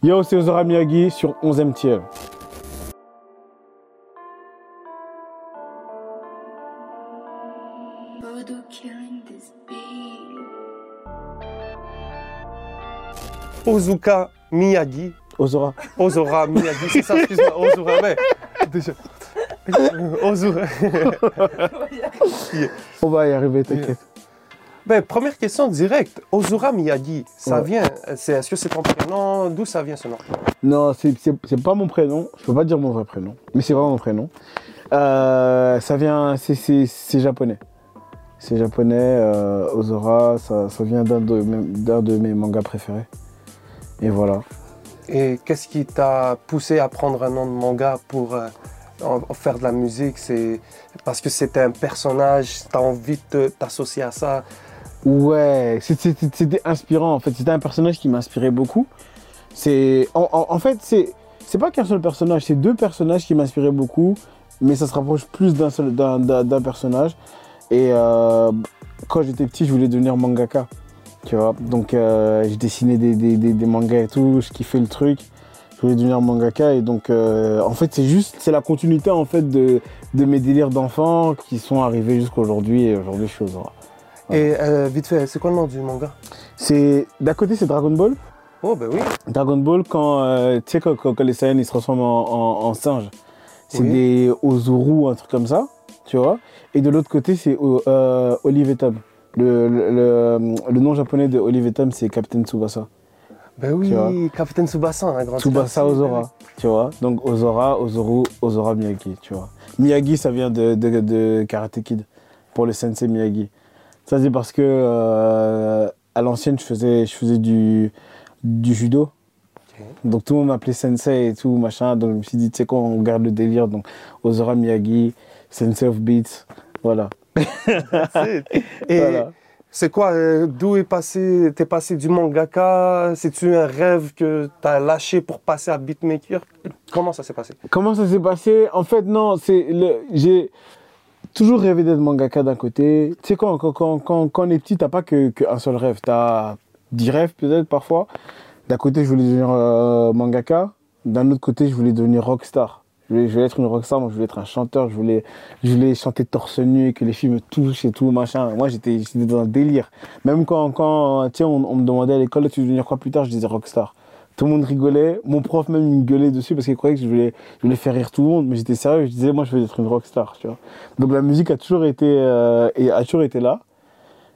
Yo, c'est Ozora Miyagi sur 11ème tiers. Voodoo killing this beat. Ozuka Miyagi. Ozora. Ozora Miyagi, c'est ça, excuse-moi. Ozura, mais. Déjà. Ozura. On va y arriver, t'inquiète. Ben, première question directe. Ozura Miyagi, ça Ouais. vient. c'est- Est-ce que c'est ton prénom? D'où ça vient ce nom? Non, c'est c'est- pas mon prénom. Je peux pas dire mon vrai prénom. Mais c'est vraiment mon prénom. Euh, ça vient. c'est- japonais. C'est japonais. euh, Ozora, ça, ça vient d'un de, mes- d'un de mes mangas préférés. Et voilà. Et qu'est-ce qui t'a poussé à prendre un nom de manga pour euh, en- en faire de la musique? C'est parce que c'était un personnage, t'as envie de t'associer à ça? Ouais, c'était inspirant en fait. C'était un personnage qui m'inspirait beaucoup. C'est en, en- en fait c'est c'est pas qu'un seul personnage, c'est deux personnages qui m'inspiraient beaucoup, mais ça se rapproche plus d'un seul d'un personnage. Et euh, quand j'étais petit, je voulais devenir mangaka, tu vois. Donc euh, je dessinais des, des, des, mangas et tout, je kiffais le truc. Je voulais devenir mangaka et donc euh, en fait c'est juste c'est la continuité en fait de, de mes délires d'enfant qui sont arrivés jusqu'à aujourd'hui et aujourd'hui je suis Zora. Et euh, vite fait, c'est quoi le nom du manga? C'est d'un côté c'est Dragon Ball. Oh, ben oui. Dragon Ball quand euh, tu sais quand, quand- quand les Saiyans ils se transforment en, en, en singes, c'est Oui. des Ozuru un truc comme ça, tu vois. Et de l'autre côté c'est euh, Olive et Tom. Le, le, le- le nom japonais de Olive et Tom c'est Captain Tsubasa. Ben oui. Capitaine Tsubasa, un grand Tsubasa Ozora, tu vois. Donc Ozora, Ozoru, Ozora Miyagi, tu vois. Miyagi ça vient de, de, de Karate Kid pour le sensei Miyagi. Ça c'est parce que euh, à l'ancienne je faisais, je faisais du, du judo. Donc tout le monde m'appelait sensei et tout, machin. Donc je me suis dit, tu sais quoi, on garde le délire. Donc Ozora Miyagi, sensei of beats, voilà. Et Voilà. c'est quoi, euh, d'où est passé, t'es passé du mangaka? C'est-tu un rêve que t'as lâché pour passer à beatmaker? Comment ça s'est passé? Comment ça s'est passé? En fait, non, c'est le, j'ai toujours rêvé d'être mangaka d'un côté. Tu sais, quand, quand, quand, quand, on est petit, t'as pas que, que un seul rêve. T'as dix rêves peut-être parfois. D'un côté, je voulais devenir euh, mangaka. D'un autre côté, je voulais devenir rockstar. Je voulais, je voulais être une rockstar, moi je voulais être un chanteur, je voulais, je voulais chanter torse nu, que les filles me touchent et tout, machin. Moi j'étais dans un délire. Même quand, quand on, on me demandait à l'école, tu veux devenir quoi plus tard, je disais rockstar. Tout le monde rigolait, mon prof même il me gueulait dessus parce qu'il croyait que je voulais, je voulais faire rire tout le monde, mais j'étais sérieux, je disais moi je veux être une rockstar, tu vois. Donc la musique a toujours été, euh, et a toujours été là.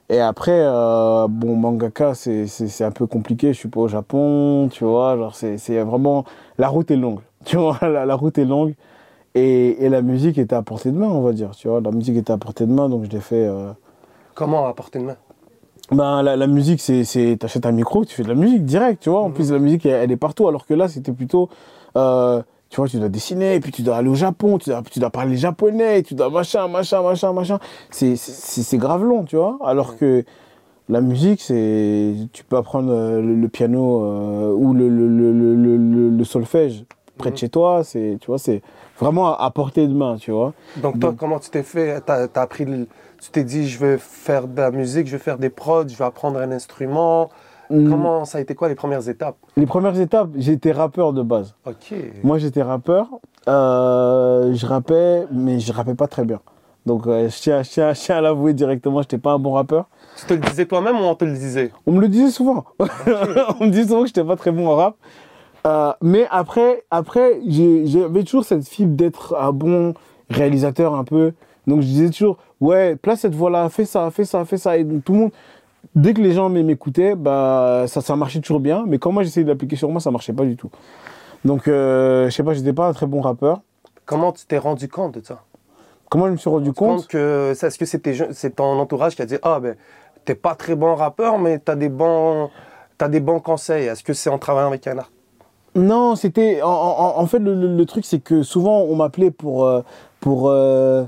Et après, euh, bon, mangaka, c'est un peu compliqué. Je suis pas au Japon, tu vois. Genre, c'est vraiment. La route est longue. Tu vois, la, la route est longue. Et, et la musique était à portée de main, on va dire. Tu vois, la musique était à portée de main, donc je l'ai fait. euh, Comment à portée de main? Ben, la, la musique, c'est. T'achètes un micro, tu fais de la musique direct, tu vois. En plus, la musique, elle, elle est partout. Alors que là, c'était plutôt. euh, tu vois, tu dois dessiner, puis tu dois aller au Japon, tu dois, tu dois parler japonais, tu dois machin, machin, machin, machin. C'est- grave long, tu vois. Alors que la musique, c'est. Tu peux apprendre euh, le, le piano euh, ou le, le, le, solfège près de Mhm. chez toi. C'est, tu vois, c'est vraiment à, à portée de main, tu vois. Donc toi, Donc- comment tu t'es fait T'as as appris, le- tu t'es dit, je vais faire de la musique, je vais faire des prods, je vais apprendre un instrument. Mm. Comment ça a été quoi les premières étapes? Les premières étapes, j'étais rappeur de base. Ok. Moi, j'étais rappeur. Euh, je rappais, mais je rappais pas très bien. Donc, euh, je tiens, je tiens- je tiens à l'avouer directement, je n'étais pas un bon rappeur. Tu te le disais toi-même ou on te le disait? On me le disait souvent. on me disait souvent que j'étais pas très bon en rap. Euh, mais après, après j'avais toujours cette fibre d'être un bon réalisateur un peu. Donc, je disais toujours, ouais, place cette voix-là, fais ça, fais ça, fais ça. Et donc, tout le monde, dès que les gens m'écoutaient, bah, ça, ça marchait toujours bien. Mais quand moi, j'essayais de l'appliquer sur moi, ça marchait pas du tout. Donc, euh, je sais pas, j'étais pas un très bon rappeur. Comment tu t'es rendu compte de ça? Comment je me suis rendu compte? compte que est-ce que c'est ton entourage qui a dit ah ben t'es pas très bon rappeur mais t'as des bons t'as des bons conseils est-ce que c'est en travaillant avec un art Non, c'était. En, en- en fait, le, le- le truc, c'est que souvent, on m'appelait pour. euh, pour euh,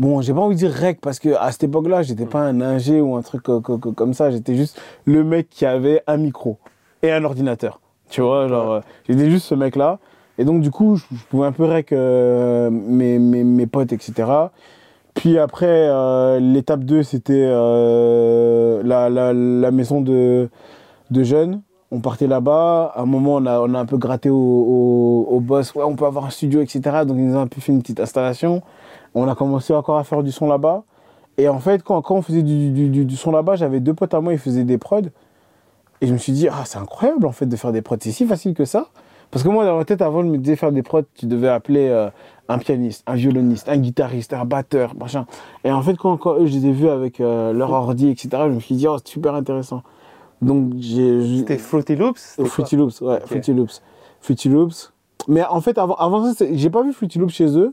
bon, j'ai pas envie de dire rec, parce que à cette époque-là, j'étais pas un ingé ou un truc co- co- co- comme ça. J'étais juste le mec qui avait un micro et un ordinateur. Tu vois, genre, euh, j'étais juste ce mec-là. Et donc, du coup, je, je pouvais un peu rec euh, mes, mes, mes potes, etc. Puis après, euh, l'étape 2, c'était euh, la, la, la maison de, de jeunes. on partait là-bas. À un moment, on a, on a un peu gratté au, au, au boss. Ouais, on peut avoir un studio, etc. Donc, ils nous ont un peu fait une petite installation. On a commencé encore à faire du son là-bas. Et en fait, quand, quand on faisait du, du, du- du son là-bas, j'avais deux potes à moi, ils faisaient des prods. Et je me suis dit, ah, c'est incroyable en fait de faire des prods. C'est si facile que ça. Parce que moi, dans ma tête, avant, je me disais faire des prods, tu devais appeler euh, un pianiste, un violoniste, un guitariste, un batteur, machin. Et en fait, quand, quand eux, je les ai vus avec euh, leur ordi, etc., je me suis dit, oh, c'est super intéressant. Donc, j'ai. C'était Fruity Loops Fruity Loops, ouais, Ok. Fruity Loops. Fruity Loops. Mais en fait, avant, avant ça, j'ai pas vu Fruity Loops chez eux.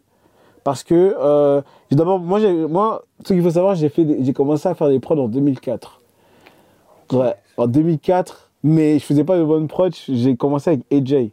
Parce que, euh, d'abord, moi, moi, ce qu'il faut savoir, j'ai commencé à faire des prods en 2004. Ouais, en 2004. Mais je faisais pas de bonnes prods, j'ai commencé avec AJ.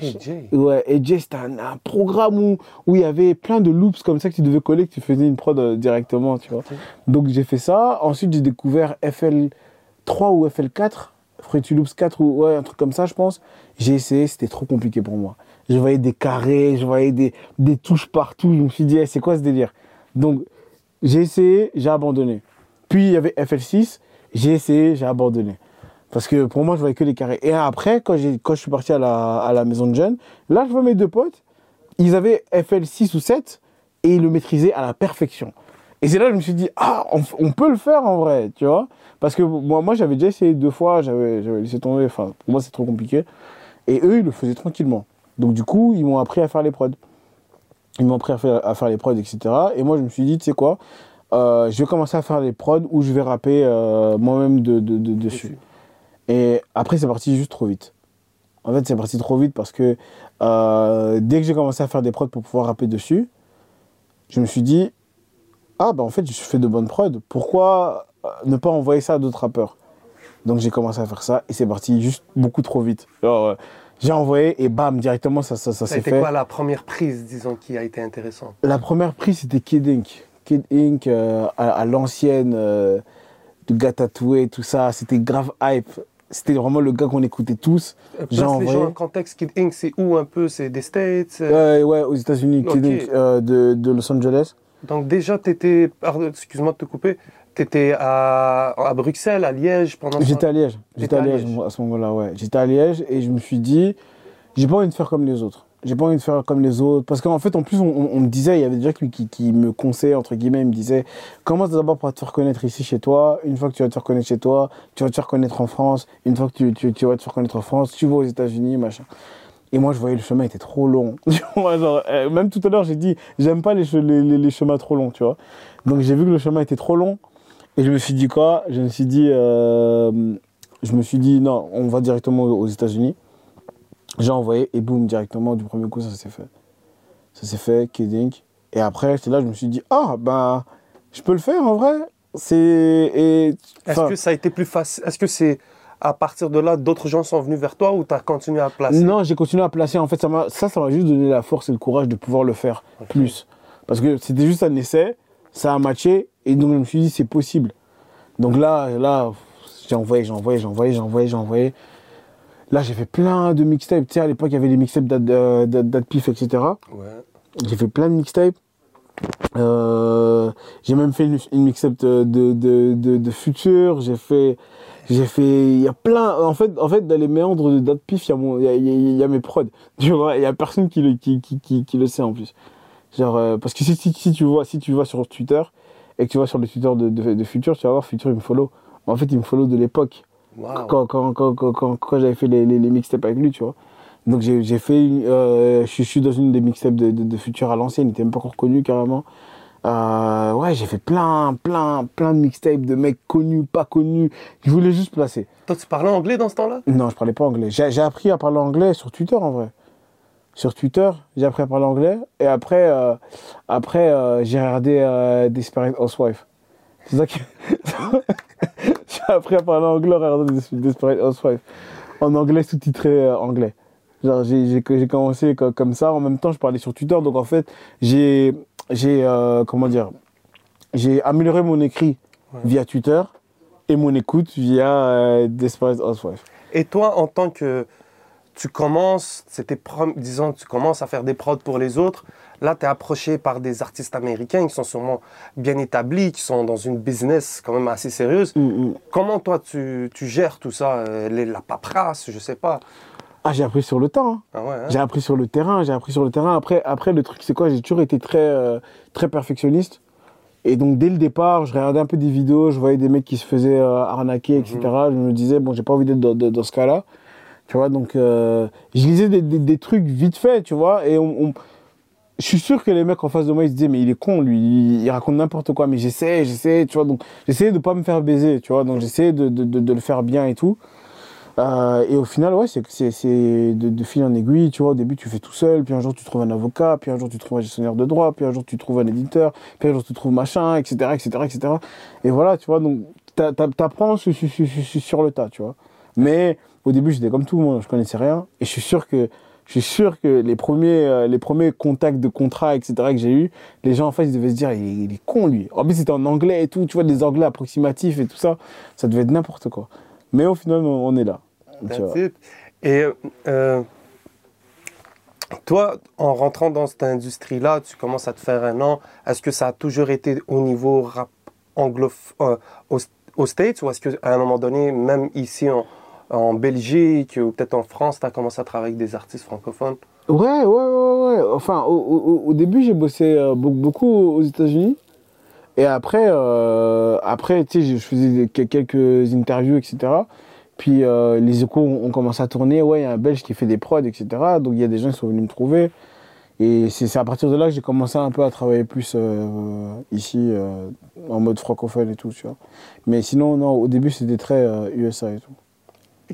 Jay. Ouais, AJ, c'était un, un programme où, où il y avait plein de loops comme ça que tu devais coller, que tu faisais une prod euh, directement, tu vois. Donc j'ai fait ça. Ensuite, j'ai découvert FL3 ou FL4, Fruity Loops 4 ou ouais, un truc comme ça, je pense. J'ai essayé, c'était trop compliqué pour moi. Je voyais des carrés, je voyais des, des touches partout. Je me suis dit, Eh, c'est quoi ce délire? Donc j'ai essayé, j'ai abandonné. Puis il y avait FL6, j'ai essayé, j'ai abandonné. Parce que pour moi, je voyais que les carrés. Et après, quand, quand je suis parti à la, à la maison de jeunes, là, je vois mes deux potes, ils avaient FL6 ou 7 et ils le maîtrisaient à la perfection. Et c'est là que je me suis dit, ah, on, peut le faire en vrai, tu vois. Parce que moi, moi j'avais déjà essayé deux fois, j'avais laissé tomber, enfin, pour moi, c'est trop compliqué. Et eux, ils le faisaient tranquillement. Donc, du coup, ils m'ont appris à faire les prods. Ils m'ont appris à faire, à faire les prods, etc. Et moi, je me suis dit, tu sais quoi, euh, je vais commencer à faire les prods où je vais rapper euh, moi-même de, de- de- dessus. Et après, c'est parti juste trop vite. En fait, c'est parti trop vite parce que euh, dès que j'ai commencé à faire des prods pour pouvoir rapper dessus, je me suis dit, ah bah en fait, je fais de bonnes prods. Pourquoi ne pas envoyer ça à d'autres rappeurs? Donc j'ai commencé à faire ça et c'est parti juste beaucoup trop vite. J'ai envoyé et bam, directement, ça, ça, ça Ça s'est fait. quoi la première prise, disons, qui a été intéressante? La première prise, c'était Kid Ink. Kid Ink, euh, à, à l'ancienne, euh, de gars tatoué, tout ça. C'était grave hype. C'était vraiment le gars qu'on écoutait tous. Euh, J'ai Place les envoyé- gens en contexte. Kid Ink, c'est où un peu? C'est des States Ouais, ouais, aux États-Unis, Kid Ok. Ink, euh, de, de Los Angeles. Donc déjà, tu étais, excuse-moi de te couper, tu étais à, à Bruxelles, à Liège pendant J'étais à Liège. J'étais T'étais à à Liège à ce moment-là, ouais. J'étais à Liège et je me suis dit, j'ai pas envie de faire comme les autres. J'ai pas envie de faire comme les autres. Parce qu'en fait, en plus, on, on- on me disait, il y avait gens qui, qui, qui me conseillent, entre guillemets, ils me disaient, commence d'abord par te faire connaître ici chez toi? Une fois que tu vas te faire connaître chez toi, tu vas te faire connaître en France. Une fois que tu, tu, tu vas te faire connaître en France, tu vas aux États-Unis, machin. Et moi, je voyais le chemin était trop long. Genre, euh, même tout à l'heure, j'ai dit, j'aime pas les chemins trop longs, tu vois. Donc, j'ai vu que le chemin était trop long. Et je me suis dit quoi? Je me suis dit, euh, je me suis dit, non, on va directement aux États-Unis. J'ai envoyé et boum, directement, du premier coup, ça s'est fait. Ça s'est fait, Kidding. Et après, j'étais là, je me suis dit, ah, ben, je peux le faire en vrai. C'est. Est-ce que ça a été plus facile Est-ce que c'est à partir de là, d'autres gens sont venus vers toi ou tu as continué à placer? Non, j'ai continué à placer. En fait, ça ça, ça m'a juste donné la force et le courage de pouvoir le faire plus. Parce que c'était juste un essai, ça a matché, et donc je me suis dit, c'est possible. Donc là, là, j'ai envoyé, j'ai envoyé, j'ai envoyé, j'ai envoyé, j'ai envoyé. Là, j'ai fait plein de mixtapes. Tu sais, à l'époque, il y avait les mixtapes d'Ad- euh, d'Adpif, etc. Ouais. J'ai fait plein de mixtapes. Euh, j'ai même fait une, une mixtape de, de, de, de, Future. J'ai fait, j'ai fait, il y a plein. En fait, en fait, dans les méandres de Datpif, il y a mon, y a, y a- il y a mes prods. Tu vois, il y a personne qui le, qui, qui, qui, qui le sait en plus. Genre, euh, parce que si, si, si tu vois, si tu vas sur Twitter et que tu vas sur le Twitter de, de, de Future, tu vas voir Future, il me follow. En fait, il me follow de l'époque quand, quand, quand, quand, quand, j'avais fait les, les, les mixtapes avec lui, tu vois. Donc j'ai fait, euh, je suis- dans une des mixtapes de, de, de Future à l'ancienne, il était même pas encore connu carrément. Euh, ouais, j'ai fait plein, plein, plein de mixtapes de mecs connus, pas connus. Je voulais juste placer. Toi, tu parlais anglais dans ce temps-là? Non, je parlais pas anglais. J'ai appris à parler anglais sur Twitter en vrai. Sur Twitter, j'ai appris à parler anglais. Et après, euh, après euh, j'ai regardé euh, Desperate Housewives. C'est ça que. j'ai appris à parler anglais en regardant Des- Desperate Housewives. En anglais, sous-titré euh, anglais. Genre, j'ai commencé co- comme ça. En même temps, je parlais sur Twitter. Donc, en fait, j'ai. j'ai comment dire J'ai amélioré mon écrit Ouais. via Twitter et mon écoute via Desperate Housewives. Et toi, en tant que. Tu commences, c'était disons, tu commences à faire des prods pour les autres. Là, tu es approché par des artistes américains qui sont sûrement bien établis, qui sont dans une business quand même assez sérieuse. Mm, mm. Comment toi, tu, tu gères tout ça, euh, les- la paperasse, je sais pas. Ah, j'ai appris sur le temps. hein. Ah ouais, hein? J'ai appris sur le terrain, j'ai appris sur le terrain. Après, après le truc, c'est quoi? J'ai toujours été très, euh, très perfectionniste. Et donc, dès le départ, je regardais un peu des vidéos, je voyais des mecs qui se faisaient euh, arnaquer, etc. Je me disais, bon, j'ai pas envie d'être dans, dans- dans ce cas-là. Tu vois, donc, euh, je lisais des, trucs vite fait, tu vois. Et je suis sûr que les mecs en face de moi, ils se disaient, mais il est con, lui, il, raconte n'importe quoi. Mais j'essaie, j'essaie, tu vois. Donc, j'essayais de pas me faire baiser, tu vois. Donc, j'essayais de, de, de- le faire bien et tout. Euh, et au final, ouais, c'est de, de fil en aiguille, tu vois. Au début, tu fais tout seul, puis un jour, tu trouves un avocat, puis un jour, tu trouves un gestionnaire de droit, puis un jour, tu trouves un éditeur, puis un jour, tu trouves machin, etc., etc., etc. Et voilà, tu vois. Donc, t'a- t'a- t'apprends sur- sur le tas, tu vois. Mais au début, j'étais comme tout le monde, je connaissais rien. Et je suis sûr que, je suis sûr que les premiers, euh, les premiers contacts de contrat, etc., que j'ai eu, les gens en face, ils devaient se dire, il, il est con, lui. En plus, c'était en anglais et tout, tu vois, des anglais approximatifs et tout ça. Ça devait être n'importe quoi. Mais au final, on, on est là. That's it. Et euh, toi, en rentrant dans cette industrie-là, tu commences à te faire un nom. Est-ce que ça a toujours été au niveau rap anglophone aux, aux States ou est-ce qu'à un moment donné, même ici en, en Belgique ou peut-être en France, tu as commencé à travailler avec des artistes francophones? Ouais, ouais, ouais, ouais. Enfin, au, début, j'ai bossé euh, be- beaucoup aux États-Unis. Et après, euh, après tu sais, je faisais quelques interviews, etc. Puis euh, les échos ont commencé à tourner. Ouais, il y a un Belge qui fait des prods, etc. Donc il y a des gens qui sont venus me trouver. Et c'est à partir de là que j'ai commencé un peu à travailler plus ici, en mode francophone et tout, tu vois. Mais sinon, non, au début, c'était très USA et tout.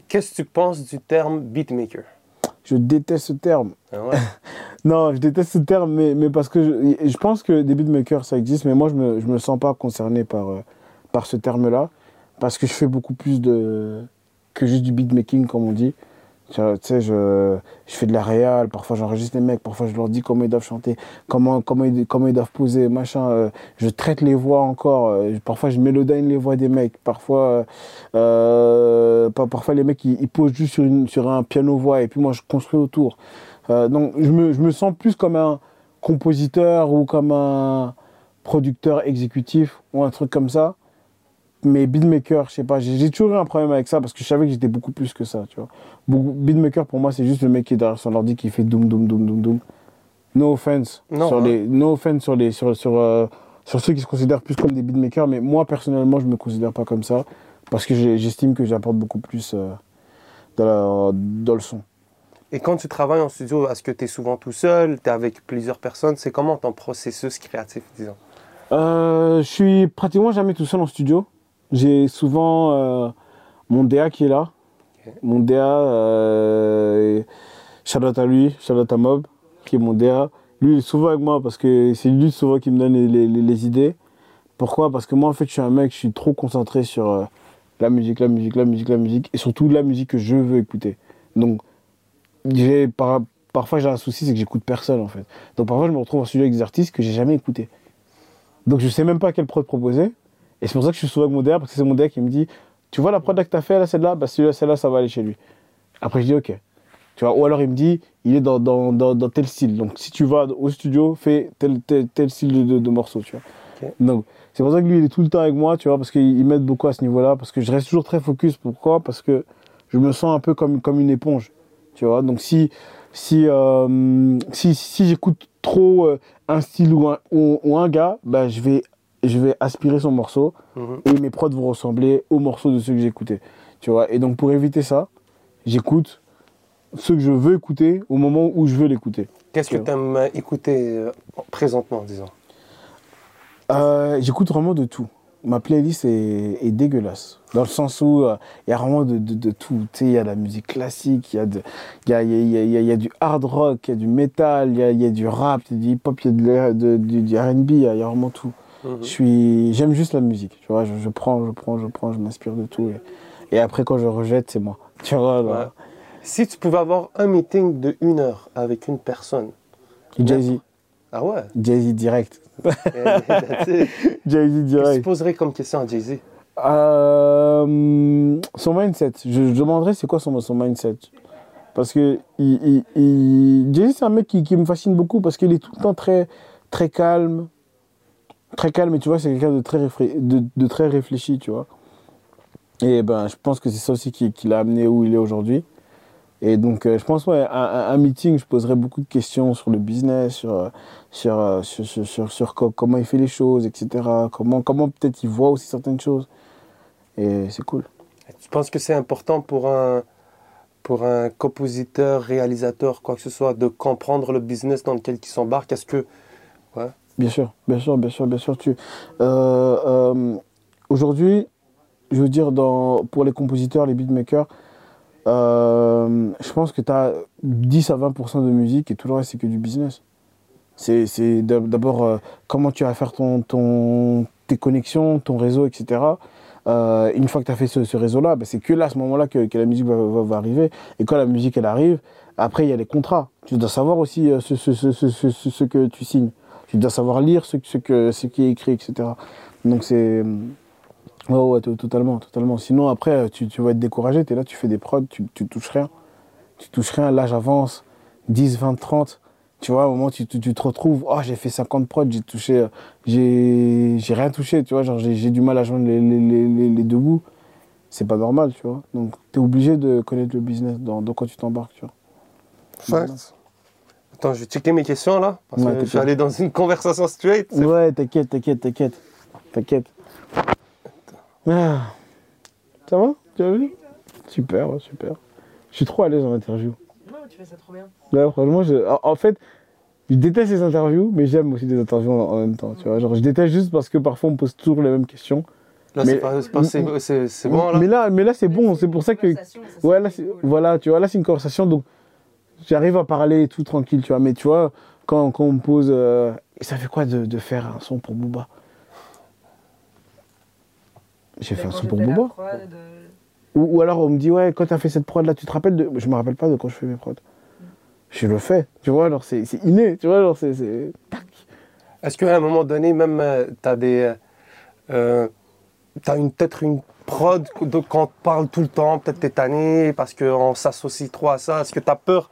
Qu'est-ce que tu penses du terme beatmaker? Je déteste ce terme. Ah ouais? Non, je déteste ce terme, mais, mais parce que je, je pense que des beatmakers, ça existe, mais moi, je me, je me sens pas concerné par, euh, par ce terme-là, parce que je fais beaucoup plus de, que juste du beatmaking, comme on dit. Tu sais, je, je fais de la réal, parfois j'enregistre les mecs, parfois je leur dis comment ils doivent chanter, comment, comment, ils, doivent poser, machin. euh, je traite les voix encore, euh, parfois je mélodine les voix des mecs, parfois, euh, par- parfois les mecs ils, ils posent juste sur, une, sur un piano-voix et puis moi je construis autour. Donc je me, je me sens plus comme un compositeur ou comme un producteur exécutif ou un truc comme ça. Mais beatmaker, je sais pas, j'ai toujours eu un problème avec ça parce que je savais que j'étais beaucoup plus que ça, tu vois. Beaucoup- beatmaker pour moi c'est juste le mec qui est derrière son ordi qui fait doum doum doum doum doum. No offense Non, sur hein. les no offense sur les sur sur euh, sur ceux qui se considèrent plus comme des beatmakers mais moi personnellement je me considère pas comme ça parce que j'estime que j'apporte beaucoup plus euh, dans, la- dans le son. Et quand tu travailles en studio, est-ce que tu es souvent tout seul? Tu es avec plusieurs personnes? C'est comment ton processus créatif, disons? Euh, je suis pratiquement jamais tout seul en studio. J'ai souvent euh, mon DA qui est là. Mon DA, euh, à lui, out à Mob, qui est mon DA. Lui, il est souvent avec moi parce que c'est lui souvent qui me donne les, les- les- les idées. Pourquoi? Parce que moi, en fait, je suis un mec, je suis trop concentré sur euh, la musique, la musique, la musique, la musique, et surtout la musique que je veux écouter. Donc, j'ai par- parfois j'ai un souci, c'est que j'écoute personne en fait. Donc parfois je me retrouve en studio avec des artistes que j'ai jamais écoutés. Donc je sais même pas quelle prod proposer. Et c'est pour ça que je suis souvent avec mon DA, parce que c'est mon DA qui me dit Tu vois la prod que t'as fait là, celle-là? Bah celui-là, celle-là, ça va aller chez lui. Après je dis Ok. Tu vois, ou alors il me dit Il est dans, dans, dans, dans tel style. Donc si tu vas au studio, fais tel, tel, tel style de, de, de morceau, tu vois. Donc c'est pour ça que lui il est tout le temps avec moi, tu vois, parce qu'il il m'aide beaucoup à ce niveau-là, parce que je reste toujours très focus. Pourquoi? Parce que je me sens un peu comme, comme une éponge. Tu vois, donc si, si, euh, si, si j'écoute trop euh, un style ou un, ou, ou un gars, bah, je, vais, je vais aspirer son morceau Mhm. et mes prods vont ressembler aux morceaux de ceux que j'écoutais. Tu vois, et donc pour éviter ça, j'écoute ceux que je veux écouter au moment où je veux l'écouter. Qu'est-ce que tu aimes écouter euh, présentement, disons Euh, j'écoute vraiment de tout. Ma playlist est, est dégueulasse. Dans le sens où euh, il y a vraiment de, de, de tout. Il y a de la musique classique, il y, a y, a, y, a, y, a, il y a du hard rock, il y a du metal, il y a, il y a du rap, il y a du hip-hop, il y a de du, RB, il y a vraiment tout. Mhm. Je suis, J'aime juste la musique. Tu vois, je, je prends, je prends, je prends, je m'inspire de tout. Et, et après, quand je rejette, c'est moi. Tu vois, là. Ouais. Si tu pouvais avoir un meeting de une heure avec une personne, Jay-Z. ah ouais? Jay-Z direct. It. Jay-Z Qu'est-ce que tu direct. poserais comme question à Jay-Z? Euh, son mindset. Je, je demanderais c'est quoi son, son mindset? Parce que il, il, il- Jay-Z, c'est un mec qui, qui me fascine beaucoup parce qu'il est tout le temps très, très calme. Très calme, et tu vois, c'est quelqu'un de très, réfléchi, tu vois. Et ben, je pense que c'est ça aussi qui, l'a amené où il est aujourd'hui. Et donc, euh, je pense, ouais, un, un- meeting, je poserai beaucoup de questions sur le business, sur, euh, euh, sur, sur, sur- sur co- comment il fait les choses, etc. Comment, comment peut-être il voit aussi certaines choses. Et c'est cool. Tu penses que c'est important pour un, pour un compositeur, réalisateur, quoi que ce soit, de comprendre le business dans lequel il s'embarque? Est-ce que. Bien sûr, bien sûr, bien sûr, bien sûr. Tu, euh, euh, aujourd'hui, je veux dire, pour les compositeurs, les beatmakers, euh, je pense que tu as 10 à 20% de musique et tout le reste, c'est que du business. C'est c'est d'ab- d'abord comment tu vas faire ton, ton, tes connexions, ton réseau, etc. Une fois que tu as fait ce, réseau-là, bah, c'est que là, à ce moment-là, que, la musique va, arriver. Et quand la musique, elle arrive, après, il y a les contrats. Tu dois savoir aussi ce- ce- ce que tu signes. Tu dois savoir lire ce, ce, que, ce qui est écrit, etc. Donc c'est... Ouais, ouais, to- totalement, totalement. Sinon, après, tu, tu vas être découragé. Tu es là, tu fais des prods, tu, tu touches rien. Tu touches rien, l'âge avance, 10, 20, 30. Tu vois, au moment où tu, tu, tu te retrouves, oh, j'ai fait 50 prods, j'ai touché, j'ai rien touché, tu vois, genre j'ai du mal à joindre les, les, les, les- deux bouts. C'est pas normal, tu vois. Donc, tu es obligé de connaître le business dans, dans quoi tu t'embarques, tu vois. Facts. Attends, je vais checker mes questions là, parce Ouais, que je suis allé dans une conversation straight. Ouais, t'inquiète, t'inquiète, t'inquiète. T'inquiète. Ah. Ça va? Tu as vu? Super, ouais, super. Je suis trop à l'aise en interview. Non, tu fais ça trop bien. Là, franchement, je- en, fait, je déteste les interviews, mais j'aime aussi des interviews en, même temps. Tu vois, genre, je déteste juste parce que parfois on me pose toujours les mêmes questions. Là, Mais- c'est bon là Mais là, mais là c'est bon. C'est pour ça que. Ouais, là, c'est- voilà, tu vois, là, c'est une conversation, donc j'arrive à parler et tout tranquille, tu vois. Mais tu vois, quand, quand on me pose, euh, Et ça fait quoi de, de faire un son pour Booba? J'ai fait un son pour Booba ou, ou alors on me dit, ouais, quand t'as fait cette prod là, tu te rappelles de. Je me rappelle pas de quand je fais mes prods. Je le fais, tu vois, alors c'est c'est inné, tu vois, alors c'est. c'est- Est-ce qu'à un moment donné, même, tu as des. Euh, t'as une- peut-être une prod de, quand on te parle tout le temps, peut-être t'es tanné parce qu'on s'associe trop à ça. Est-ce que tu as peur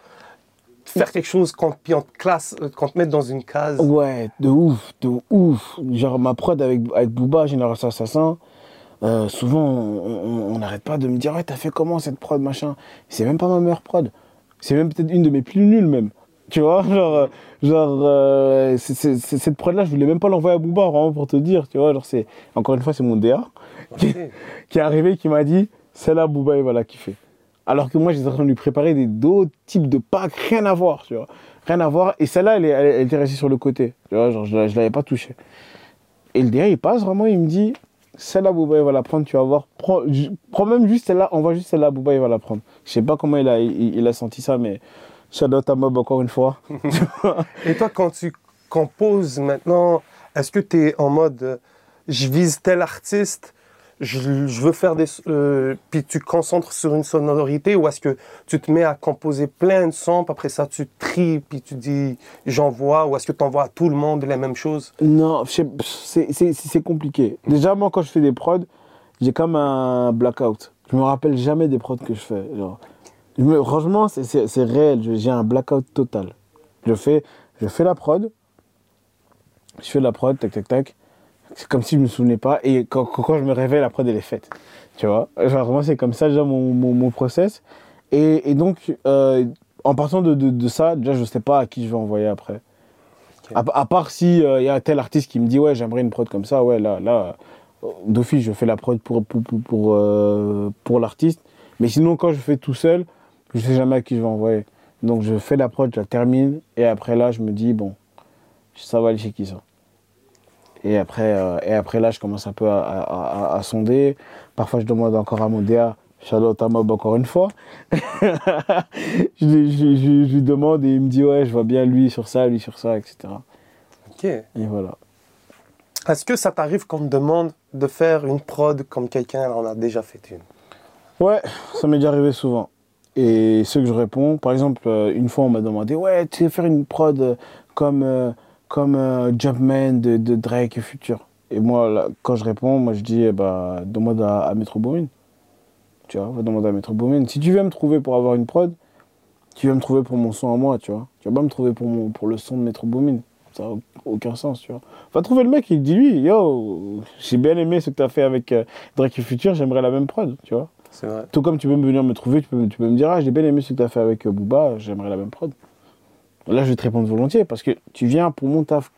faire quelque chose quand, puis te classe, euh, qu'on te mette dans une case Ouais, de ouf, de ouf. Genre ma prod avec, avec Booba, Génération Assassin, euh, souvent on n'arrête pas de me dire, ouais, t'as fait comment cette prod, machin. C'est même pas ma meilleure prod. C'est même peut-être une de mes plus nulles, même. Tu vois, genre, euh, genre euh, cette prod-là, je voulais même pas l'envoyer à Booba, vraiment pour te dire, tu vois. Genre, c'est, encore une fois, c'est mon DA qui, qui est arrivé, qui m'a dit, celle-là, Booba, il va la kiffer. Alors que moi, j'étais en train de lui préparer des d'autres types de packs, rien à voir, tu vois. Rien à voir. Et celle-là, elle, est- elle, elle était restée sur le côté. Tu vois, genre, je ne l'avais pas touchée. Et le DA, il passe vraiment, il me dit, celle-là, Booba, il va la prendre, tu vas voir. Prends, même juste celle-là, on voit juste celle-là, Booba, il va la prendre. Je sais pas comment il a, il, il a senti ça, mais out à Mob encore une fois. Et toi, quand tu composes maintenant, est-ce que tu es en mode je vise tel artiste, je, veux faire des. euh, puis tu te concentres sur une sonorité ou est-ce que tu te mets à composer plein de sons, puis après ça tu tries, puis tu dis j'envoie ou est-ce que tu envoies à tout le monde les mêmes choses Non, c'est compliqué. Déjà, moi, quand je fais des prods, j'ai comme un blackout. Je me rappelle jamais des prods que je fais. Genre, franchement, c'est- réel. J'ai un blackout total. Je fais, je fais la prod. Je fais la prod, tac, tac, tac. C'est comme si je me souvenais pas. Et quand, quand- je me réveille, la prod, elle est faite. Tu vois Genre, moi, c'est comme ça déjà mon, mon, mon process. Et, et donc, euh, en partant de, de, de ça, déjà, je sais pas à qui je vais envoyer après. À, à part si il y a tel artiste qui me dit ouais j'aimerais une prod comme ça ouais là là euh, d'office je fais la prod pour pour pour pour, euh, pour l'artiste mais sinon quand je fais tout seul je sais jamais à qui je vais envoyer donc je fais la prod je la termine et après là je me dis bon ça va aller chez qui ça? Et après euh, et après là je commence un peu à, à, à- à sonder parfois je demande encore à mon DA Charlotte à Mob encore une fois. je, lui- je lui- je lui- je lui demande et il me dit ouais je vois bien lui sur ça, lui sur ça, etc. Ok. Et voilà. Est-ce que ça t'arrive qu'on te demande de faire une prod comme quelqu'un en a déjà fait une? Ouais, ça m'est déjà arrivé souvent. Et ce que je réponds, par exemple, euh, une fois on m'a demandé ouais tu sais faire une prod comme euh, comme euh, Jumpman de, de Drake et Future. Et moi là, quand je réponds, moi je dis eh bah demande à, à Metro Boomin. Tu vois, va demander à Metro Boomin. Si tu viens me trouver pour avoir une prod, tu vas me trouver pour mon son à moi, tu vois. Tu vas pas me trouver pour, mon, pour le son de Metro Boomin. Ça n'a aucun sens, tu vois. Va trouver le mec et dis-lui, yo, j'ai bien aimé ce que tu as fait avec euh, Drake et Future, j'aimerais la même prod, tu vois. C'est vrai. Tout comme tu peux me venir me trouver, tu peux, tu peux me dire, ah, j'ai bien aimé ce que tu as fait avec euh, Booba, j'aimerais la même prod. Là, je vais te répondre volontiers parce que tu viens pour mon taf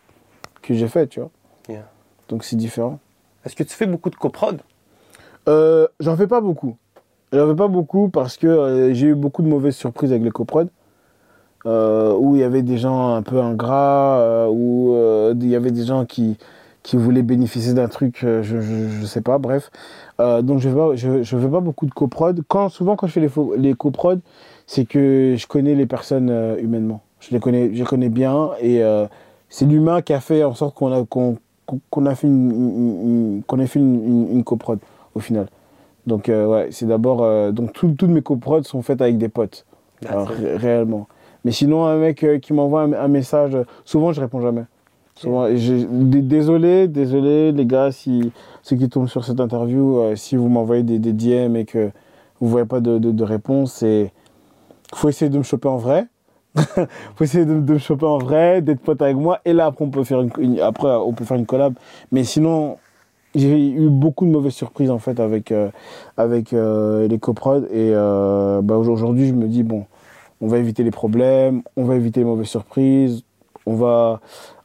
que j'ai fait, tu vois. Yeah. Donc c'est différent. Est-ce que tu fais beaucoup de coprod? Euh, J'en fais pas beaucoup. J'en fais pas beaucoup parce que euh, j'ai eu beaucoup de mauvaises surprises avec les coprods. Euh, où il y avait des gens un peu ingrats, où il y avait des gens qui, qui voulaient bénéficier d'un truc, je, je, je sais pas, bref. Donc je fais pas, je, je fais pas beaucoup de coprod. Quand, souvent quand je fais les, les coprod, c'est que je connais les personnes humainement. Je les connais, je les connais bien et euh, c'est l'humain qui a fait en sorte qu'on a, qu'on, qu'on- qu'on a fait une, une- une- qu'on ait fait une, une, coprod au final. Donc euh, ouais, c'est d'abord euh, donc tout- toutes mes coprods sont faites avec des potes, That's Alors, ré- réellement. Mais sinon un mec euh, qui m'envoie un, un message, souvent je réponds jamais. Souvent, désolé, désolé les gars si ceux qui tombent sur cette interview, euh, si vous m'envoyez des, des DM et que vous voyez pas de, de, de réponse, c'est faut essayer de me choper en vrai. faut essayer de, de me choper en vrai, d'être pote avec moi et là après on peut faire une, une- après on peut faire une collab. Mais sinon j'ai eu beaucoup de mauvaises surprises en fait avec euh, avec euh, les coprods et euh, bah, aujourd'hui je me dis bon on va éviter les problèmes, on va éviter les mauvaises surprises, on va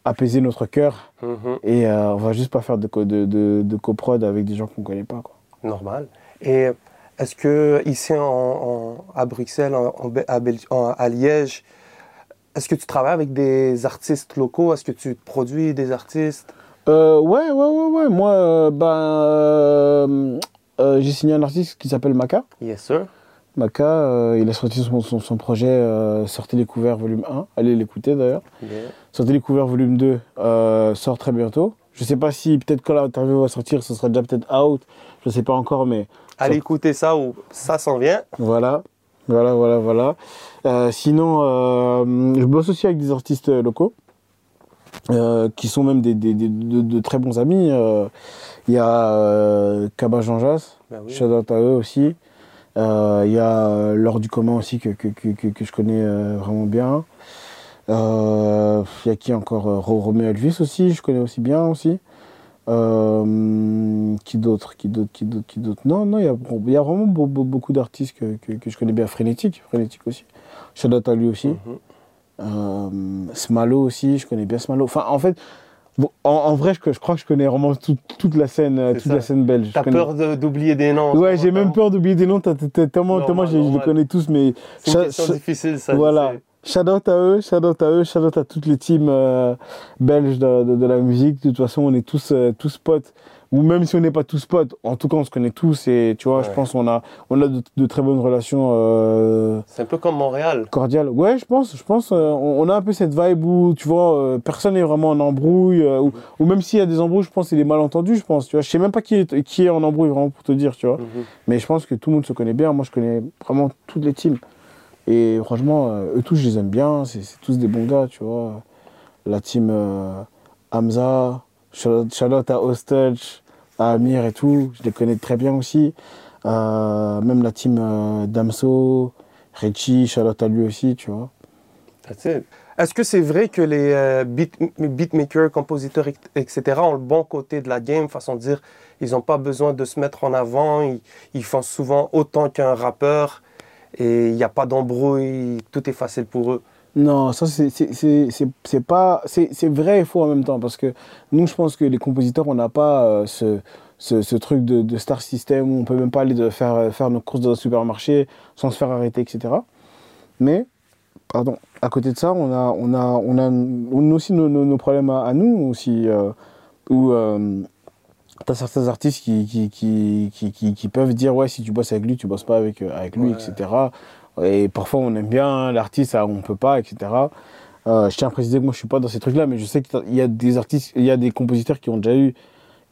apaiser notre cœur Mhm. et on va juste pas faire de, de, de, de coprod avec des gens qu'on connaît pas. Quoi. Normal. Et est-ce que ici en, en- à Bruxelles, en- à, Belgi- à Liège, est-ce que tu travailles avec des artistes locaux? Est-ce que tu produis des artistes? Euh, ouais, ouais, ouais, ouais. Moi, euh, ben, euh, euh, j'ai signé un artiste qui s'appelle Maka. Yes, sir. Maka, il a sorti son, son, son projet Sortez les couverts volume 1. Allez l'écouter d'ailleurs. Yeah. Sortez les couverts volume 2 euh, sort très bientôt. Je sais pas si peut-être quand l'interview va sortir, ce sera déjà peut-être out. Je sais pas encore, mais Allez écouter ça ou ça s'en vient. voilà. Voilà, voilà, voilà. Euh, sinon, euh, je bosse aussi avec des artistes locaux. euh, qui sont même des, des- des- de, de très bons amis. Il y a Kaba Jean Jas, oui. shout out à eux aussi. Il y a Laure du commun aussi que, que, que, que- je connais vraiment bien. Il y a qui encore Ro- Roméo Elvis aussi, je connais aussi bien aussi. Euh, qui d'autre Qui d'autre Qui d'autre Qui d'autre? Non, non, il y a, il y a vraiment beau- beau- beaucoup d'artistes que, que, que je connais bien. Frénétique, Frénétique aussi. Out à lui aussi. Euh, Smalo aussi, je connais bien Smalo. Enfin, en fait, bon, en, en vrai, je, je crois que je connais vraiment tout- toute la scène, toute ça. la scène belge. T'as connais- peur de- d'oublier des noms Ouais, j'ai même peur d'oublier des noms. t'as Tellement, Normal, tellement je, je les connais tous, mais C'est difficile, ça. voilà. Shout out à eux, shout out à eux, shout out à toutes les teams euh, belges de, de- de la musique. De toute façon, on est tous, euh, tous potes. Ou même si on n'est pas tous potes, en tout cas, on se connaît tous. Et tu vois, je pense qu'on a, on a de, de très bonnes relations euh, C'est un peu comme Montréal. cordiales. Ouais, je pense, je pense. on on a un peu cette vibe où, tu vois, personne n'est vraiment en embrouille. ou, ou même s'il y a des embrouilles, je pense c'est des malentendus, je pense. Tu vois, je sais même pas qui est, qui est en embrouille, vraiment, pour te dire, tu vois. Mhm. Mais je pense que tout le monde se connaît bien. Moi, je connais vraiment toutes les teams. Et franchement, euh, eux tous, je les aime bien. C'est tous des bons gars, tu vois. La team euh, Hamza, out à Hostage, à Amir et tout. Je les connais très bien aussi. Euh, même la team Damso, Richie, out à lui aussi, tu vois. Est-ce que c'est vrai que les beat- beatmakers, compositeurs, etc. ont le bon côté de la game, façon de dire, ils n'ont pas besoin de se mettre en avant, ils font souvent autant qu'un rappeur? Et il n'y a pas d'embrouille, tout est facile pour eux. Non, ça c'est pas c'est vrai et faux en même temps parce que nous je pense que les compositeurs on n'a pas euh, ce, ce, truc de, star system où on peut même pas aller de faire euh, faire nos courses dans un supermarché sans se faire arrêter etc. Mais pardon à côté de ça on a on a on a, on aussi nos, nos, problèmes à, nous aussi euh, où T'as certains artistes qui, qui, qui, qui, qui, peuvent dire ouais si tu bosses avec lui tu bosses pas avec, euh, avec lui Ouais. etc et parfois on aime bien l'artiste on peut pas etc Euh, je tiens à préciser que moi je suis pas dans ces trucs là mais je sais qu'il y a des artistes il y a des compositeurs qui ont déjà eu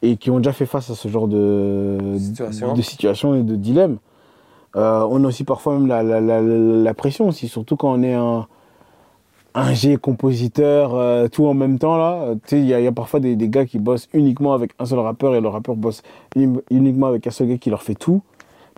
et qui ont déjà fait face à ce genre de Situation. de situation et de dilemme Euh, on a aussi parfois même la, la, la, la pression aussi surtout quand on est un un G compositeur, euh, tout en même temps là. Tu sais, il y, a- il y a parfois des, des gars qui bossent uniquement avec un seul rappeur et le rappeur bosse uni- uniquement avec un seul gars qui leur fait tout.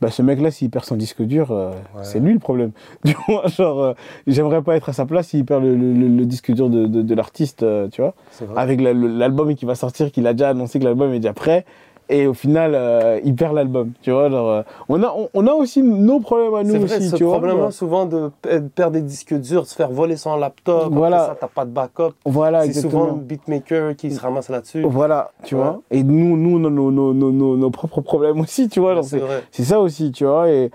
bah, ce mec-là, s'il perd son disque dur, euh, Ouais. c'est lui le problème. Tu vois, genre, euh, j'aimerais pas être à sa place s'il perd le, le- disque dur de, de- de l'artiste, tu vois. Avec la- l'album qui va sortir, qu'il a déjà annoncé que l'album est déjà prêt. Et au final, euh, il perd l'album, tu vois. Genre, euh, on, a, on, on a aussi nos problèmes à nous vrai, aussi, ce tu vois. problème-là, genre. souvent, de pe- de perdre des disques durs, de se faire voler son laptop, Voilà. après ça, t'as pas de backup. Voilà, c'est souvent le beatmaker qui se ramasse là-dessus. Voilà, tu Ouais. vois. Et nous, nous, nos, nos, nos, nos, nos propres problèmes aussi, tu vois. c'est c'est- ça aussi, tu vois. Et,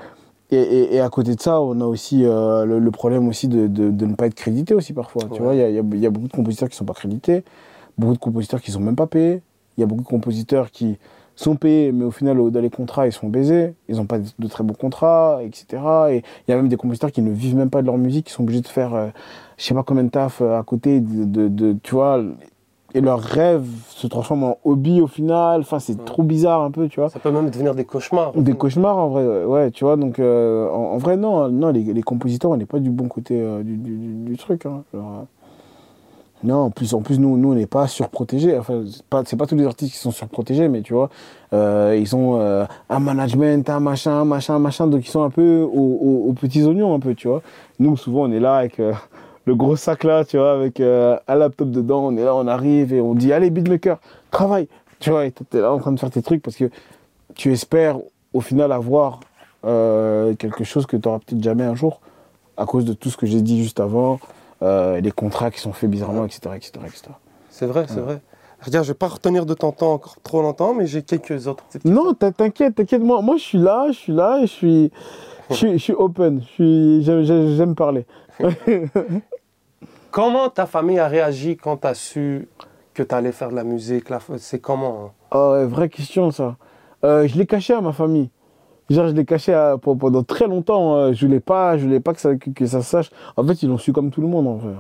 et, et, et à côté de ça, on a aussi euh, le, le problème aussi de, de, de ne pas être crédité aussi parfois. Tu vois, il y a, y a- y a beaucoup de compositeurs qui ne sont pas crédités, beaucoup de compositeurs qui ne sont même pas payés. Il y a beaucoup de compositeurs qui sont payés, mais au final, au- dans les contrats, ils sont baisés. Ils n'ont pas de, très bons contrats, etc. Et il y a même des compositeurs qui ne vivent même pas de leur musique, qui sont obligés de faire, euh, je sais pas combien de taf euh, à côté, de, de, de- tu vois. Et leur rêve se transforme en hobby au final. Enfin, c'est trop bizarre un peu, tu vois. Ça peut même devenir des cauchemars. Des cauchemars en vrai, ouais, ouais, tu vois, donc euh, en, en vrai, non, non les, les compositeurs, on n'est pas du bon côté euh, du, du- du- du truc. hein, genre, euh, non, en plus, en plus nous, nous on n'est pas surprotégés. Enfin, c'est pas, pas tous les artistes qui sont surprotégés, mais tu vois, euh, ils ont euh, un management, un machin, machin, machin, donc ils sont un peu aux, petits oignons, un peu, tu vois. Nous, souvent, on est là avec euh, le gros sac là, tu vois, avec un laptop dedans, on est là, on arrive et on dit, allez, beatmaker, travaille, tu vois, et t'es là en train de faire tes trucs parce que tu espères au final avoir quelque chose que tu n'auras peut-être jamais un jour à cause de tout ce que j'ai dit juste avant, euh, les contrats qui sont faits bizarrement, etc. etc., etc. C'est vrai, c'est vrai. Regarde, je vais pas retenir de ton temps encore trop longtemps, mais j'ai quelques autres petites Non, t'in- t'inquiète, t'inquiète, moi, moi je suis là, je suis là et je suis, je suis, je suis open, j'aime, parler. Comment ta famille a réagi quand tu as su que tu allais faire de la musique la- C'est comment hein? Ah ouais, vraie question ça. Euh, je l'ai caché à ma famille. Genre, je l'ai caché à- pour- pendant très longtemps. euh, je voulais pas, je voulais pas que ça, que, que ça sache. En fait, ils l'ont su comme tout le monde en vrai.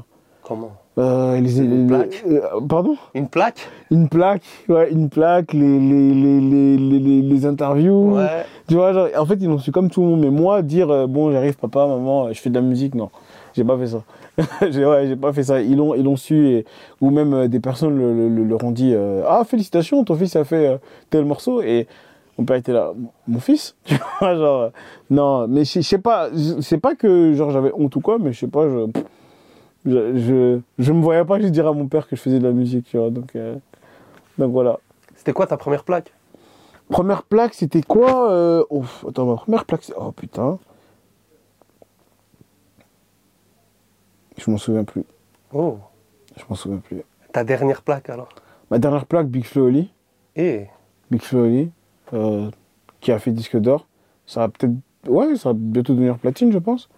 Comment? Euh, les- Une les- plaque? euh, pardon? Une plaque? Une plaque, ouais, une plaque, les, les, les, les, les, les- les interviews. Ouais. Tu vois, genre, en fait, ils l'ont su comme tout le monde. Mais moi, dire, euh, bon, j'arrive, papa, maman, je fais de la musique, non. J'ai pas fait ça. j'ai ouais, j'ai pas fait ça. Ils l'ont, ils l'ont su. Et, ou même euh, des personnes le, le- le- leur ont dit euh, Ah, félicitations, ton fils a fait euh, tel morceau. Et mon père était là Mon fils Tu vois, genre. euh, non, mais je sais pas. je- C'est pas que genre j'avais honte ou quoi, mais je sais pas. Je, je, je, je me voyais pas juste dire à mon père que je faisais de la musique, tu vois. Donc, euh, donc voilà. C'était quoi ta première plaque? Première plaque, c'était quoi euh, ouf, Attends, ma première plaque, c'est... Oh putain. Je m'en souviens plus. Oh, Je m'en souviens plus. ta dernière plaque alors? Ma dernière plaque, Big Flo Oli. Eh, Big Flo Oli, euh, qui a fait disque d'or. Ça va peut-être... Ouais, ça va bientôt devenir platine, je pense.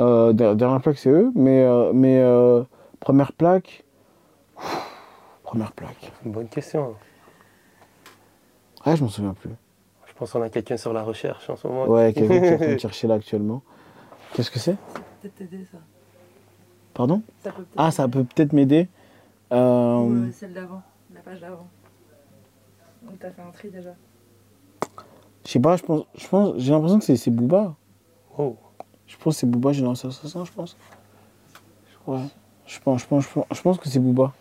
Euh, der- dernière plaque, c'est eux. Mais, euh, mais euh, première plaque... Ouf, Première plaque. bonne question. Ouais, je m'en souviens plus. Je pense qu'on a quelqu'un sur la recherche en ce moment. Ouais, quelqu'un qui est en train de chercher là actuellement. Qu'est-ce que c'est? Peut-être t'aider ça. Pardon? Ça peut Ah, ça peut peut-être m'aider. Euh, Ou euh, celle d'avant, la page d'avant. Donc t'as fait un tri déjà. Je sais pas, je pense, je pense, j'ai l'impression que c'est, Booba. Oh, Je pense que c'est Booba, j'ai lancé assassin, je pense. Ouais. Je pense, je pense, je pense, je pense que c'est Booba.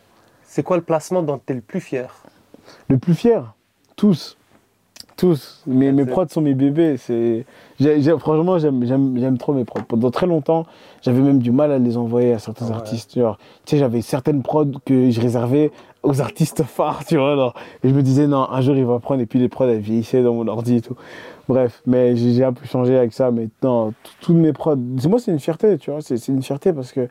c'est quoi le placement dont tu es le plus fier? Le plus fier, tous. Tous. Mes, mes prods sont mes bébés. C'est, franchement, j'aime, j'aime, j'aime trop mes prods. Pendant très longtemps, j'avais même du mal à les envoyer à certains Ouais. artistes. Genre, tu sais, j'avais certaines prods que je réservais aux artistes phares, tu vois. genre. et je me disais, non, un jour, il va prendre. Et puis les prods, elles vieillissaient dans mon ordi et tout. Bref, mais j'ai, un peu changé avec ça. Mais non, tout- toutes mes prods. Moi, c'est une fierté, tu vois. C'est, une fierté parce que.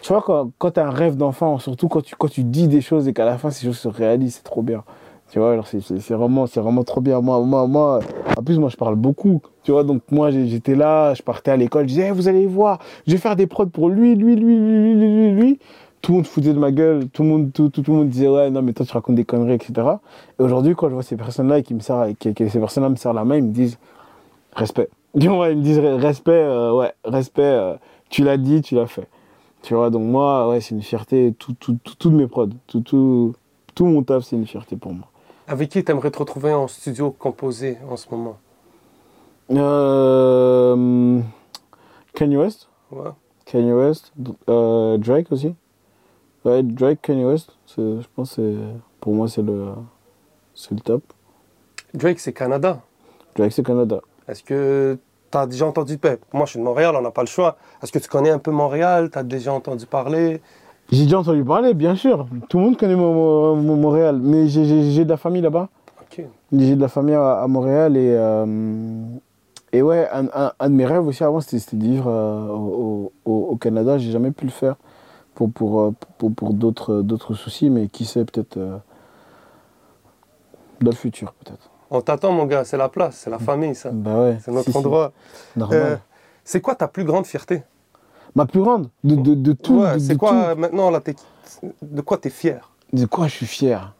Tu vois, quand, quand tu as un rêve d'enfant, surtout quand tu, quand tu dis des choses et qu'à la fin, ces choses se réalisent, c'est trop bien. Tu vois, alors c'est, vraiment, vraiment trop bien. Moi, moi, moi, en plus, moi, je parle beaucoup. Tu vois, donc moi, j'étais là, je partais à l'école, je disais, Eh, vous allez voir, je vais faire des prods pour lui, lui, lui, lui, lui, lui, lui. Tout le monde foutait de ma gueule, tout le monde, tout, tout, tout le monde disait, ouais, non, mais toi, tu racontes des conneries, etc. Et aujourd'hui, quand je vois ces personnes-là et qui me serrent, que ces personnes-là me serrent la main, ils me disent, respect. Vois, ils me disent, respect, euh, ouais, respect, euh, tu l'as dit, tu l'as fait. Tu vois, donc moi, ouais, c'est une fierté, tout, tout, tout, toutes mes prods, tout, tout, tout mon taf, c'est une fierté pour moi. Avec qui tu aimerais te retrouver en studio composé en ce moment? Euh, Kanye West, Ouais. Kanye West, euh, Drake aussi. Ouais, Drake, Kanye West, je pense que c'est- pour moi c'est le, le top. Drake, c'est Canada. Drake c'est Canada. Est-ce que tu as déjà entendu ben, Moi, je suis de Montréal, on n'a pas le choix. Est-ce que tu connais un peu Montréal? Tu as déjà entendu parler? J'ai déjà entendu parler, bien sûr. Tout le monde connaît Mo- Mo- Montréal, mais j'ai- de la famille là-bas. J'ai de la famille à, à Montréal et, euh, et ouais, un, un- un de mes rêves aussi avant, c'était c'était de vivre euh, au, au- au Canada. J'ai jamais pu le faire pour, pour, euh, pour, pour d'autres d'autres soucis, mais qui sait, peut-être euh, dans le futur, peut-être. On t'attend, mon gars, c'est la place, c'est la famille, ça. Bah ouais, C'est notre si, si, endroit. normal. Euh, c'est quoi ta plus grande fierté? Ma plus grande, de, de, de tout. Ouais, C'est quoi tout. euh, maintenant, là, de quoi tu es fier? De quoi je suis fier?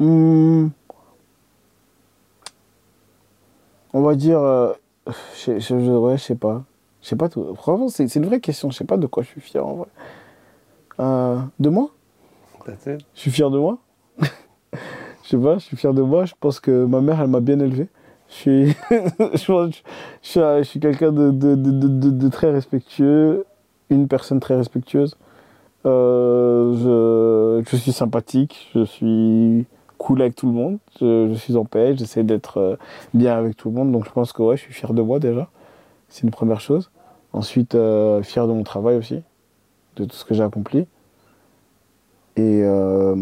Hmm. On va dire. euh, je, ouais, je sais pas. Je sais pas tout. Franchement, c'est c'est une vraie question. Je sais pas de quoi je suis fier en vrai. Euh, de moi? Je suis fier de moi? Je sais pas, je suis fier de moi. Je pense que ma mère, elle m'a bien élevé. Je suis, je je suis, je suis quelqu'un de, de, de, de- très respectueux, une personne très respectueuse. Euh, je, je suis sympathique, je suis cool avec tout le monde, je, suis en paix, j'essaie d'être euh, bien avec tout le monde. Donc je pense que ouais, je suis fier de moi déjà. C'est une première chose. Ensuite, euh, fier de mon travail aussi, de tout ce que j'ai accompli. Et euh,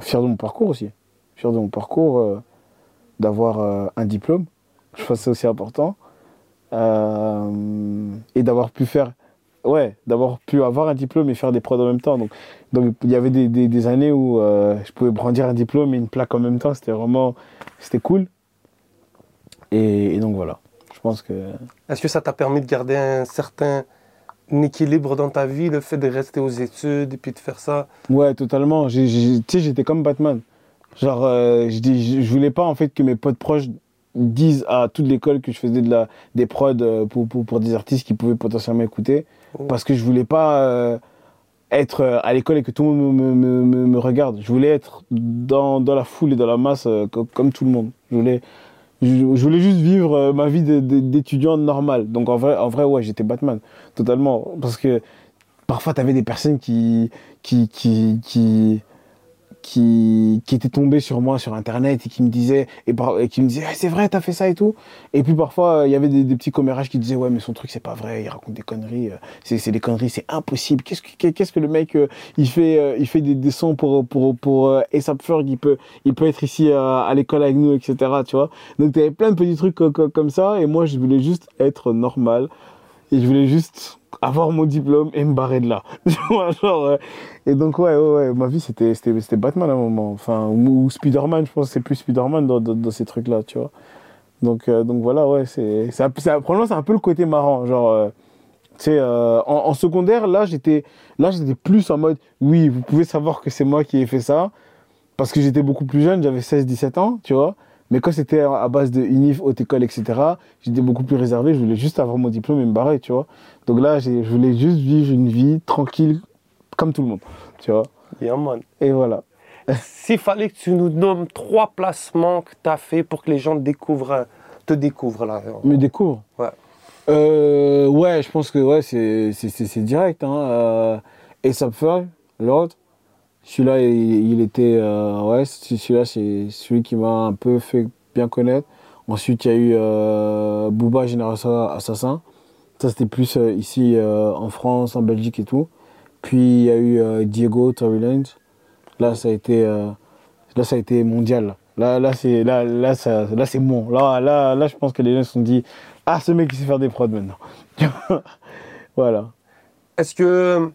fier de mon parcours aussi. Fier de mon parcours, euh, d'avoir un diplôme. Je pense que c'est aussi important. Et d'avoir pu faire. Ouais, d'avoir pu avoir un diplôme et faire des prods en même temps. Donc, donc il y avait des, des- des années où euh, je pouvais brandir un diplôme et une plaque en même temps. C'était vraiment. C'était cool. Et, et donc voilà. Je pense que. Est-ce que ça t'a permis de garder un certain équilibre dans ta vie, le fait de rester aux études et puis de faire ça? Ouais, totalement. Tu sais, j'étais comme Batman. Genre, euh, je, dis, je, je voulais pas en fait que mes potes proches disent à toute l'école que je faisais de la, des prods euh, pour, pour, pour des artistes qui pouvaient potentiellement écouter. Oh. Parce que je voulais pas euh, être euh, à l'école et que tout le monde me, me, me, me regarde. Je voulais être dans, dans la foule et dans la masse euh, co- comme, tout le monde. Je voulais, je, je voulais juste vivre euh, ma vie d'étudiant normal. Donc en vrai, en vrai ouais, j'étais Batman. Totalement. Parce que parfois, tu avais des personnes qui, qui, qui, qui, qui, étaient tombées sur moi sur Internet et qui me disaient, et, qui me disaient, Ah, c'est vrai, t'as fait ça et tout. Et puis parfois, il y avait des, petits commérages qui disaient, ouais, mais son truc, c'est pas vrai, il raconte des conneries, euh, c'est des conneries, c'est impossible. Qu'est-ce que, le mec, euh, il fait, euh, il fait des, des sons pour, pour, il peut, il peut être ici à l'école avec nous, etc. Tu vois Donc, t'avais plein de petits trucs co- co- comme ça, et moi, je voulais juste être normal. Et je voulais juste avoir mon diplôme et me barrer de là. Genre, euh, et donc, ouais, ouais, ouais, ma vie, c'était, Batman à un moment. Enfin, ou, ou Spider-Man, je pense que c'est plus Spider-Man dans, dans, ces trucs-là, tu vois. Donc, euh, donc voilà, ouais, c'est, peu- c'est, un- peu le côté marrant. Genre, euh, tu sais, en, en secondaire, là, j'étais plus en mode, oui, vous pouvez savoir que c'est moi qui ai fait ça. Parce que j'étais beaucoup plus jeune, j'avais 16-17 ans, tu vois. Mais quand c'était à base de UNIF, haute école, etc., j'étais beaucoup plus réservé. Je voulais juste avoir mon diplôme et me barrer, tu vois. Donc là, je voulais juste vivre une vie tranquille, comme tout le monde, tu vois. Yeah, man. Et voilà. S'il fallait que tu nous nommes trois placements que tu as fait pour que les gens te découvrent, te découvrent là. Me découvre. Ouais. Euh, ouais, je pense que ouais, c'est, direct. Hein. Euh, ASAP Ferg, l'autre. Celui-là, il, était. euh, ouais, celui-là, c'est celui qui m'a un peu fait bien connaître. Ensuite, il y a eu euh, Booba Génération Assassin. Ça, c'était plus euh, ici euh, en France, en Belgique et tout. Puis, il y a eu Diego Tory Lanez. Là, ça a été, là, ça a été mondial. Là, là, là c'est, là, là, ça, là, c'est bon. Là, là, là, je pense que les gens se sont dit Ah, ce mec, il sait faire des prods maintenant. voilà. Est-ce que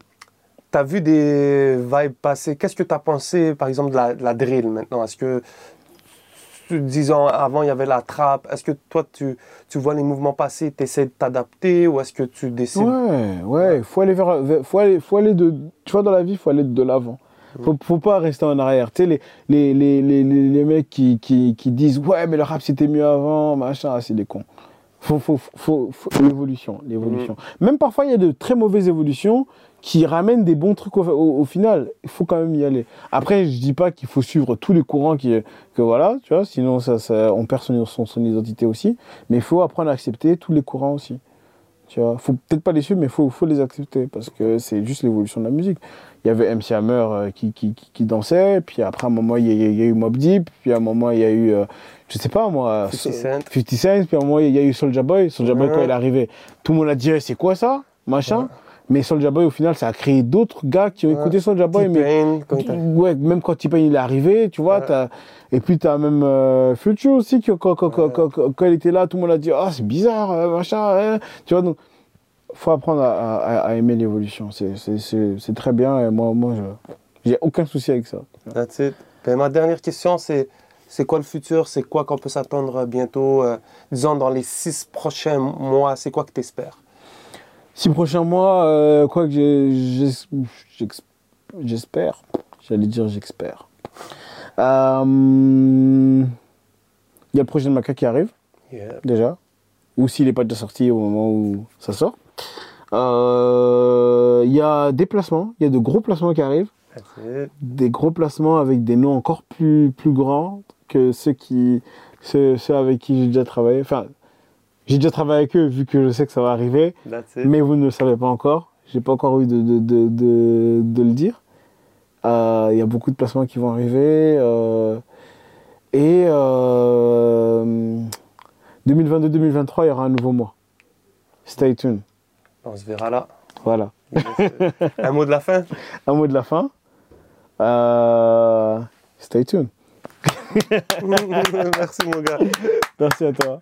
tu as vu des vibes passer Qu'est-ce que tu as pensé, par exemple, de la, de la drill maintenant? Est-ce que, disons, avant, il y avait la trappe. Est-ce que toi, tu, tu vois les mouvements passer, tu essaies de t'adapter ou est-ce que tu décides? Ouais, ouais, faut aller vers, faut aller, faut aller de, tu vois, dans la vie, faut aller de l'avant. Faut, faut pas rester en arrière. Tu sais, les, les, les, les, les, les mecs qui, qui, qui disent, ouais, mais le rap c'était mieux avant, machin, ah, c'est des cons. Faut, faut, faut, faut- l'évolution, l'évolution. Même parfois, il y a de très mauvaises évolutions qui ramènent des bons trucs au, au, au final. Il faut quand même y aller. Après, je dis pas qu'il faut suivre tous les courants qui, que voilà, tu vois, sinon ça, ça, on perd son, son, son identité aussi. Mais il faut apprendre à accepter tous les courants aussi. Tu vois, faut peut-être pas les suivre, mais faut, faut les accepter parce que c'est juste l'évolution de la musique. Il y avait MC Hammer euh, qui, qui, qui, qui dansait, puis après, à un moment, il y, a- il y a eu Mob Deep, puis à un moment, il y a eu, euh, je sais pas moi, 50 Cent. 50 Cent, puis à un moment, il y a eu Soulja Boy. Soulja Boy, quand il est arrivé, tout le monde a dit, Eh, c'est quoi ça? Machin. Ouais. Mais Soulja Boy, au final, ça a créé d'autres gars qui ont Ouais. écouté Soulja Boy, mais quand Ouais, même quand T-Pain il est arrivé, tu vois, Ouais. et puis tu as même euh, Future aussi, qui, quand, quand, quand, quand- quand il était là, tout le monde a dit Ah, c'est bizarre, euh, machin, hein. tu vois, donc faut apprendre à, à- à aimer l'évolution, c'est- très bien, et moi, moi j'ai aucun souci avec ça. That's it. Ben, ma dernière question, c'est c'est quoi le futur? C'est quoi qu'on peut s'attendre bientôt euh, Disons, dans les six prochains mois, c'est quoi que tu espères Six prochains mois, euh, quoi que j'espère, j'allais dire j'espère. Euh, Il y a le projet de Maca qui arrive. déjà, ou s'il n'est pas déjà sorti au moment où ça sort. Euh, Il y a des placements, il y a de gros placements qui arrivent, des gros placements avec des noms encore plus, plus grands que ceux, qui, ceux, ceux avec qui j'ai déjà travaillé. Enfin, j'ai déjà travaillé avec eux vu que je sais que ça va arriver, mais vous ne le savez pas encore. J'ai pas encore eu de, de, de, de, de le dire. Euh, Il y a beaucoup de placements qui vont arriver. euh, et euh, 2022-2023, il y aura un nouveau mois. Stay tuned. On se verra là. Voilà. Un mot de la fin? Un mot de la fin. Euh, stay tuned. Merci mon gars. Merci à toi.